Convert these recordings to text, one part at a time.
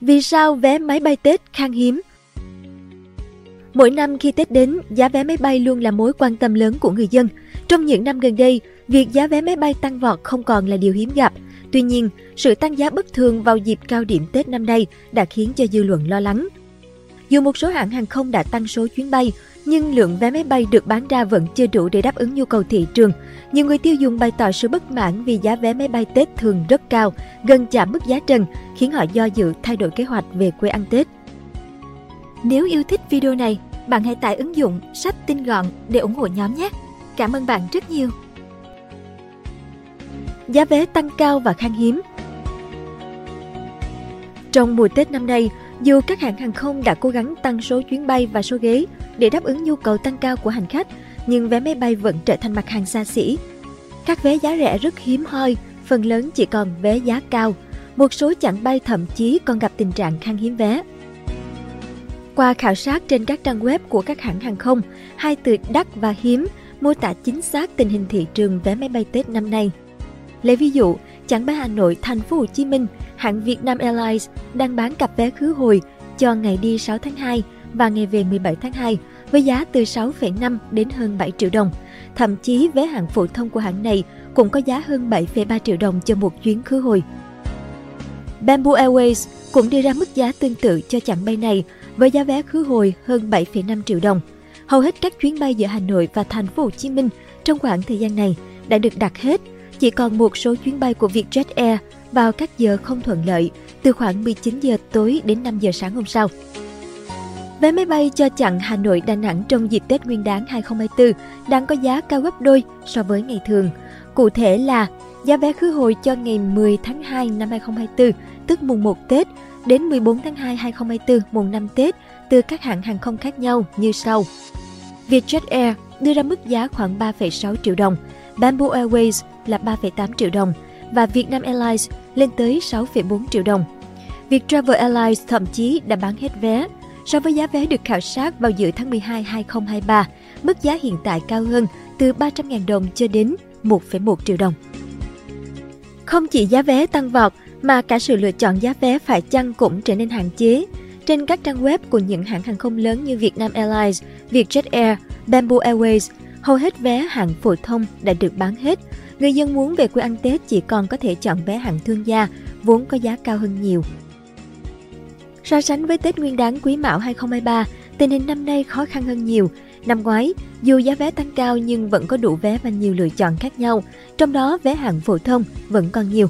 Vì sao vé máy bay Tết khan hiếm? Mỗi năm khi Tết đến, giá vé máy bay luôn là mối quan tâm lớn của người dân. Trong những năm gần đây, việc giá vé máy bay tăng vọt không còn là điều hiếm gặp. Tuy nhiên, sự tăng giá bất thường vào dịp cao điểm Tết năm nay đã khiến cho dư luận lo lắng. Dù một số hãng hàng không đã tăng số chuyến bay, nhưng lượng vé máy bay được bán ra vẫn chưa đủ để đáp ứng nhu cầu thị trường. Nhiều người tiêu dùng bày tỏ sự bất mãn vì giá vé máy bay Tết thường rất cao, gần chạm mức giá trần, khiến họ do dự thay đổi kế hoạch về quê ăn Tết. Nếu yêu thích video này, bạn hãy tải ứng dụng sách tin gọn để ủng hộ nhóm nhé. Cảm ơn bạn rất nhiều. Giá vé tăng cao và khan hiếm Trong mùa Tết năm nay, dù các hãng hàng không đã cố gắng tăng số chuyến bay và số ghế để đáp ứng nhu cầu tăng cao của hành khách, nhưng vé máy bay vẫn trở thành mặt hàng xa xỉ. Các vé giá rẻ rất hiếm hoi, phần lớn chỉ còn vé giá cao. Một số chặng bay thậm chí còn gặp tình trạng khan hiếm vé. Qua khảo sát trên các trang web của các hãng hàng không, hai từ đắt và hiếm mô tả chính xác tình hình thị trường vé máy bay Tết năm nay. Lấy ví dụ, chặng bay Hà Nội thành phố Hồ Chí Minh, hãng Vietnam Airlines đang bán cặp vé khứ hồi cho ngày đi 6 tháng 2 và ngày về 17 tháng 2 với giá từ 6,5 đến hơn 7 triệu đồng. Thậm chí vé hạng phổ thông của hãng này cũng có giá hơn 7,3 triệu đồng cho một chuyến khứ hồi. Bamboo Airways cũng đưa ra mức giá tương tự cho chặng bay này với giá vé khứ hồi hơn 7,5 triệu đồng. Hầu hết các chuyến bay giữa Hà Nội và thành phố Hồ Chí Minh trong khoảng thời gian này đã được đặt hết, chỉ còn một số chuyến bay của Vietjet Air vào các giờ không thuận lợi, từ khoảng 19 giờ tối đến 5 giờ sáng hôm sau. Vé máy bay cho chặng Hà Nội Đà Nẵng trong dịp Tết Nguyên đán 2024 đang có giá cao gấp đôi so với ngày thường. Cụ thể là giá vé khứ hồi cho ngày 10 tháng 2 năm 2024, tức mùng 1 Tết, đến 14 tháng 2 2024 mùng 5 Tết từ các hãng hàng không khác nhau như sau. Vietjet Air đưa ra mức giá khoảng 3,6 triệu đồng, Bamboo Airways là 3,8 triệu đồng và Vietnam Airlines lên tới 6,4 triệu đồng. Viettravel Airlines thậm chí đã bán hết vé. So với giá vé được khảo sát vào giữa tháng 12 2023, mức giá hiện tại cao hơn từ 300.000 đồng cho đến 1,1 triệu đồng. Không chỉ giá vé tăng vọt, mà cả sự lựa chọn giá vé phải chăng cũng trở nên hạn chế. Trên các trang web của những hãng hàng không lớn như Vietnam Airlines, Vietjet Air, Bamboo Airways, hầu hết vé hạng phổ thông đã được bán hết. Người dân muốn về quê ăn Tết chỉ còn có thể chọn vé hạng thương gia, vốn có giá cao hơn nhiều. So sánh với Tết Nguyên đán Quý Mão 2023, tình hình năm nay khó khăn hơn nhiều. Năm ngoái, dù giá vé tăng cao nhưng vẫn có đủ vé và nhiều lựa chọn khác nhau, trong đó vé hạng phổ thông vẫn còn nhiều.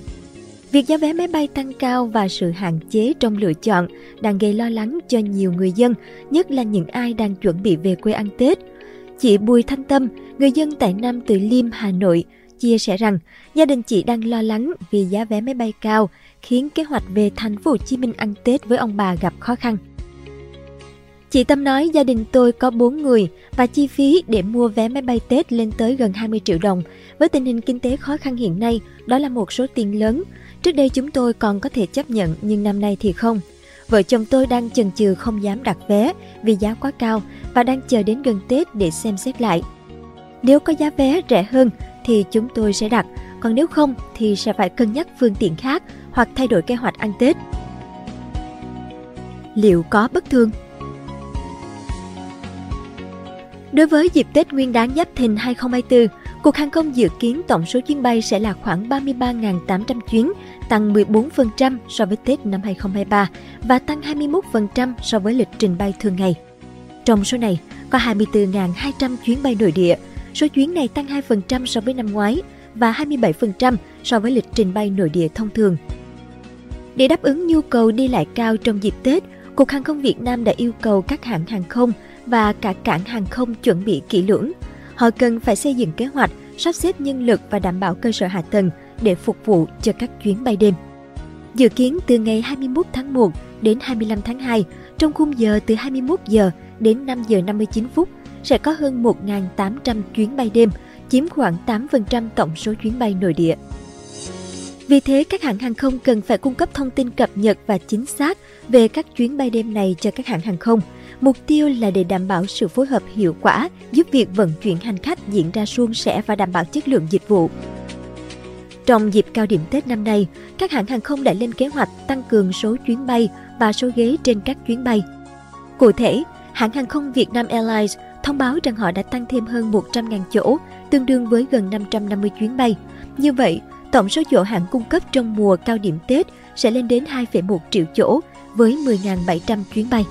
Việc giá vé máy bay tăng cao và sự hạn chế trong lựa chọn đang gây lo lắng cho nhiều người dân, nhất là những ai đang chuẩn bị về quê ăn Tết. Chị Bùi Thanh Tâm, người dân tại Nam Từ Liêm, Hà Nội, chia sẻ rằng gia đình chị đang lo lắng vì giá vé máy bay cao khiến kế hoạch về thành phố Hồ Chí Minh ăn Tết với ông bà gặp khó khăn. Chị Tâm nói gia đình tôi có 4 người và chi phí để mua vé máy bay Tết lên tới gần 20 triệu đồng. Với tình hình kinh tế khó khăn hiện nay, đó là một số tiền lớn. Trước đây chúng tôi còn có thể chấp nhận nhưng năm nay thì không. Vợ chồng tôi đang chần chừ không dám đặt vé vì giá quá cao và đang chờ đến gần Tết để xem xét lại. Nếu có giá vé rẻ hơn thì chúng tôi sẽ đặt, còn nếu không thì sẽ phải cân nhắc phương tiện khác hoặc thay đổi kế hoạch ăn Tết. Liệu có bất thường? Đối với dịp Tết Nguyên đán Giáp Thìn 2024, Cục Hàng không dự kiến tổng số chuyến bay sẽ là khoảng 33.800 chuyến, tăng 14% so với Tết năm 2023 và tăng 21% so với lịch trình bay thường ngày. Trong số này, có 24.200 chuyến bay nội địa. Số chuyến này tăng 2% so với năm ngoái và 27% so với lịch trình bay nội địa thông thường. Để đáp ứng nhu cầu đi lại cao trong dịp Tết, Cục Hàng không Việt Nam đã yêu cầu các hãng hàng không và cả cảng hàng không chuẩn bị kỹ lưỡng. Họ cần phải xây dựng kế hoạch, sắp xếp nhân lực và đảm bảo cơ sở hạ tầng để phục vụ cho các chuyến bay đêm. Dự kiến từ ngày 21 tháng 1 đến 25 tháng 2, trong khung giờ từ 21 giờ đến 5 giờ 59 phút, sẽ có hơn 1.800 chuyến bay đêm, chiếm khoảng 8% tổng số chuyến bay nội địa. Vì thế, các hãng hàng không cần phải cung cấp thông tin cập nhật và chính xác về các chuyến bay đêm này cho các hãng hàng không. Mục tiêu là để đảm bảo sự phối hợp hiệu quả, giúp việc vận chuyển hành khách diễn ra suôn sẻ và đảm bảo chất lượng dịch vụ. Trong dịp cao điểm Tết năm nay, các hãng hàng không đã lên kế hoạch tăng cường số chuyến bay và số ghế trên các chuyến bay. Cụ thể, hãng hàng không Việt Nam Airlines thông báo rằng họ đã tăng thêm hơn 100.000 chỗ, tương đương với gần 550 chuyến bay. Như vậy, tổng số chỗ hãng cung cấp trong mùa cao điểm Tết sẽ lên đến 2,1 triệu chỗ với 10.700 chuyến bay.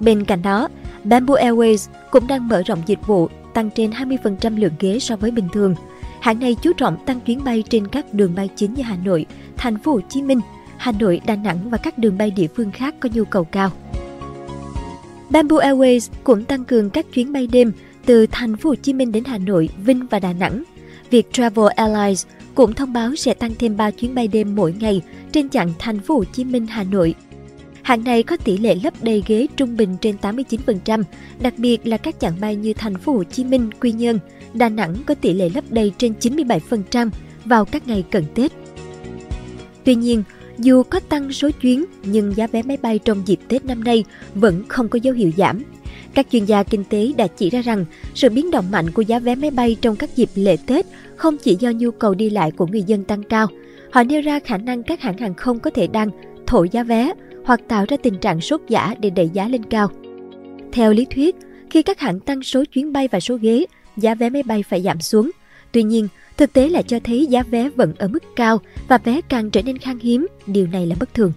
Bên cạnh đó, Bamboo Airways cũng đang mở rộng dịch vụ tăng trên 20% lượng ghế so với bình thường. Hãng này chú trọng tăng chuyến bay trên các đường bay chính như Hà Nội, Thành phố Hồ Chí Minh, Hà Nội, Đà Nẵng và các đường bay địa phương khác có nhu cầu cao. Bamboo Airways cũng tăng cường các chuyến bay đêm từ Thành phố Hồ Chí Minh đến Hà Nội, Vinh và Đà Nẵng. Việc Travel Airlines cũng thông báo sẽ tăng thêm 3 chuyến bay đêm mỗi ngày trên chặng Thành phố Hồ Chí Minh Hà Nội. Hãng này có tỷ lệ lấp đầy ghế trung bình trên 89%, đặc biệt là các chặng bay như Thành phố Hồ Chí Minh, Quy Nhơn, Đà Nẵng có tỷ lệ lấp đầy trên 97% vào các ngày cận Tết. Tuy nhiên, dù có tăng số chuyến nhưng giá vé máy bay trong dịp Tết năm nay vẫn không có dấu hiệu giảm. Các chuyên gia kinh tế đã chỉ ra rằng sự biến động mạnh của giá vé máy bay trong các dịp lễ Tết không chỉ do nhu cầu đi lại của người dân tăng cao. Họ nêu ra khả năng các hãng hàng không có thể đang thổi giá vé hoặc tạo ra tình trạng sốt giả để đẩy giá lên cao. Theo lý thuyết, khi các hãng tăng số chuyến bay và số ghế, giá vé máy bay phải giảm xuống. Tuy nhiên, thực tế lại cho thấy giá vé vẫn ở mức cao và vé càng trở nên khan hiếm, điều này là bất thường.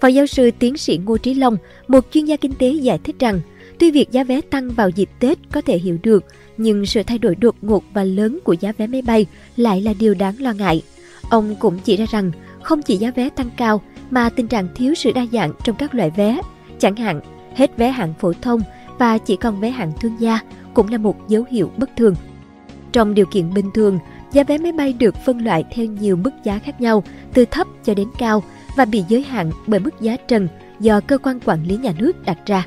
Phó giáo sư tiến sĩ Ngô Trí Long, một chuyên gia kinh tế giải thích rằng, tuy việc giá vé tăng vào dịp Tết có thể hiểu được, nhưng sự thay đổi đột ngột và lớn của giá vé máy bay lại là điều đáng lo ngại. Ông cũng chỉ ra rằng, không chỉ giá vé tăng cao mà tình trạng thiếu sự đa dạng trong các loại vé, chẳng hạn hết vé hạng phổ thông và chỉ còn vé hạng thương gia cũng là một dấu hiệu bất thường. Trong điều kiện bình thường, giá vé máy bay được phân loại theo nhiều mức giá khác nhau, từ thấp cho đến cao và bị giới hạn bởi mức giá trần do cơ quan quản lý nhà nước đặt ra.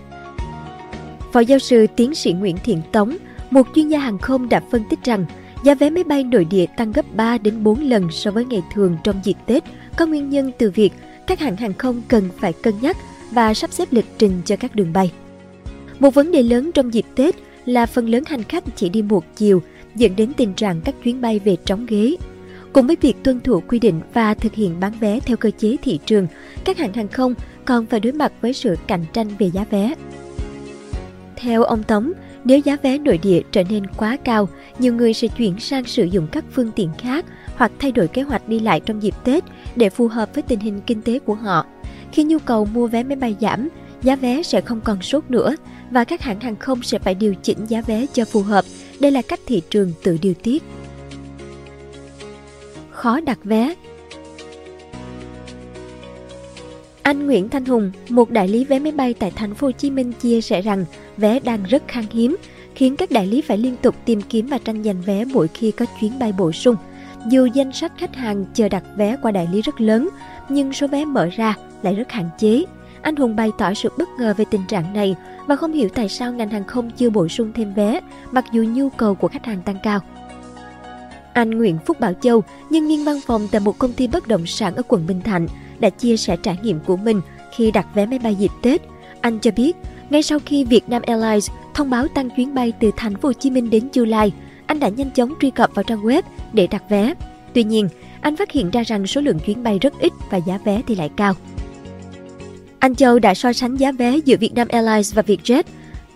Phó giáo sư tiến sĩ Nguyễn Thiện Tống, một chuyên gia hàng không đã phân tích rằng giá vé máy bay nội địa tăng gấp 3 đến 4 lần so với ngày thường trong dịp Tết có nguyên nhân từ việc các hãng hàng không cần phải cân nhắc và sắp xếp lịch trình cho các đường bay. Một vấn đề lớn trong dịp Tết là phần lớn hành khách chỉ đi một chiều, dẫn đến tình trạng các chuyến bay về trống ghế. Cùng với việc tuân thủ quy định và thực hiện bán vé theo cơ chế thị trường, các hãng hàng không còn phải đối mặt với sự cạnh tranh về giá vé. Theo ông Tống, nếu giá vé nội địa trở nên quá cao, nhiều người sẽ chuyển sang sử dụng các phương tiện khác hoặc thay đổi kế hoạch đi lại trong dịp Tết để phù hợp với tình hình kinh tế của họ. Khi nhu cầu mua vé máy bay giảm, giá vé sẽ không còn sốt nữa và các hãng hàng không sẽ phải điều chỉnh giá vé cho phù hợp. Đây là cách thị trường tự điều tiết. Khó đặt vé Anh Nguyễn Thanh Hùng, một đại lý vé máy bay tại thành phố Hồ Chí Minh chia sẻ rằng vé đang rất khan hiếm, khiến các đại lý phải liên tục tìm kiếm và tranh giành vé mỗi khi có chuyến bay bổ sung. Dù danh sách khách hàng chờ đặt vé qua đại lý rất lớn, nhưng số vé mở ra lại rất hạn chế. Anh Hùng bày tỏ sự bất ngờ về tình trạng này và không hiểu tại sao ngành hàng không chưa bổ sung thêm vé, mặc dù nhu cầu của khách hàng tăng cao. Anh Nguyễn Phúc Bảo Châu, nhân viên văn phòng tại một công ty bất động sản ở quận Bình Thạnh, đã chia sẻ trải nghiệm của mình khi đặt vé máy bay dịp Tết. Anh cho biết, ngay sau khi Vietnam Airlines thông báo tăng chuyến bay từ thành phố Hồ Chí Minh đến July, anh đã nhanh chóng truy cập vào trang web để đặt vé. Tuy nhiên, anh phát hiện ra rằng số lượng chuyến bay rất ít và giá vé thì lại cao. Anh Châu đã so sánh giá vé giữa Vietnam Airlines và Vietjet,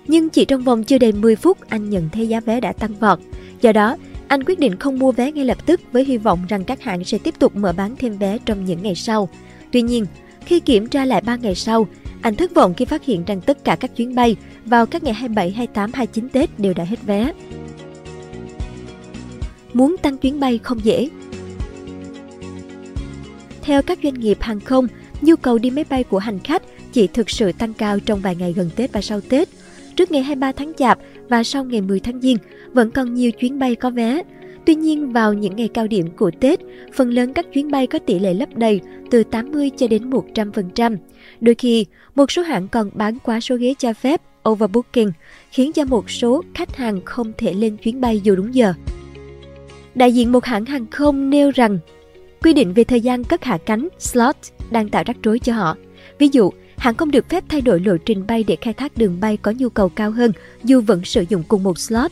nhưng chỉ trong vòng chưa đầy 10 phút anh nhận thấy giá vé đã tăng vọt. Do đó, anh quyết định không mua vé ngay lập tức với hy vọng rằng các hãng sẽ tiếp tục mở bán thêm vé trong những ngày sau. Tuy nhiên, khi kiểm tra lại 3 ngày sau, anh thất vọng khi phát hiện rằng tất cả các chuyến bay vào các ngày 27, 28, 29 Tết đều đã hết vé. Muốn tăng chuyến bay không dễ. Theo các doanh nghiệp hàng không, nhu cầu đi máy bay của hành khách chỉ thực sự tăng cao trong vài ngày gần Tết và sau Tết. Trước ngày 23 tháng Chạp và sau ngày 10 tháng Giêng, vẫn còn nhiều chuyến bay có vé. Tuy nhiên, vào những ngày cao điểm của Tết, phần lớn các chuyến bay có tỷ lệ lấp đầy từ 80 cho đến 100%. Đôi khi, một số hãng còn bán quá số ghế cho phép overbooking, khiến cho một số khách hàng không thể lên chuyến bay dù đúng giờ. Đại diện một hãng hàng không nêu rằng quy định về thời gian cất hạ cánh slot đang tạo rắc rối cho họ. Ví dụ, hãng không được phép thay đổi lộ trình bay để khai thác đường bay có nhu cầu cao hơn dù vẫn sử dụng cùng một slot.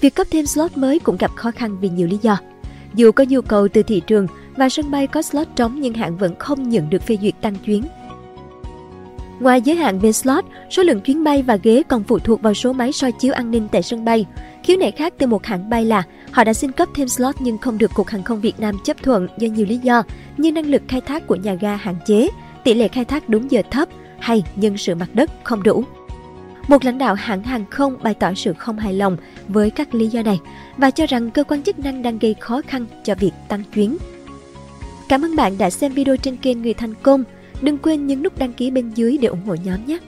Việc cấp thêm slot mới cũng gặp khó khăn vì nhiều lý do. Dù có nhu cầu từ thị trường và sân bay có slot trống nhưng hãng vẫn không nhận được phê duyệt tăng chuyến. Ngoài giới hạn về slot, số lượng chuyến bay và ghế còn phụ thuộc vào số máy soi chiếu an ninh tại sân bay. Khiếu nại khác từ một hãng bay là họ đã xin cấp thêm slot nhưng không được Cục Hàng không Việt Nam chấp thuận do nhiều lý do như năng lực khai thác của nhà ga hạn chế, tỷ lệ khai thác đúng giờ thấp hay nhân sự mặt đất không đủ. Một lãnh đạo hãng hàng không bày tỏ sự không hài lòng với các lý do này và cho rằng cơ quan chức năng đang gây khó khăn cho việc tăng chuyến. Cảm ơn bạn đã xem video trên kênh Người Thành Công. Đừng quên nhấn nút đăng ký bên dưới để ủng hộ nhóm nhé!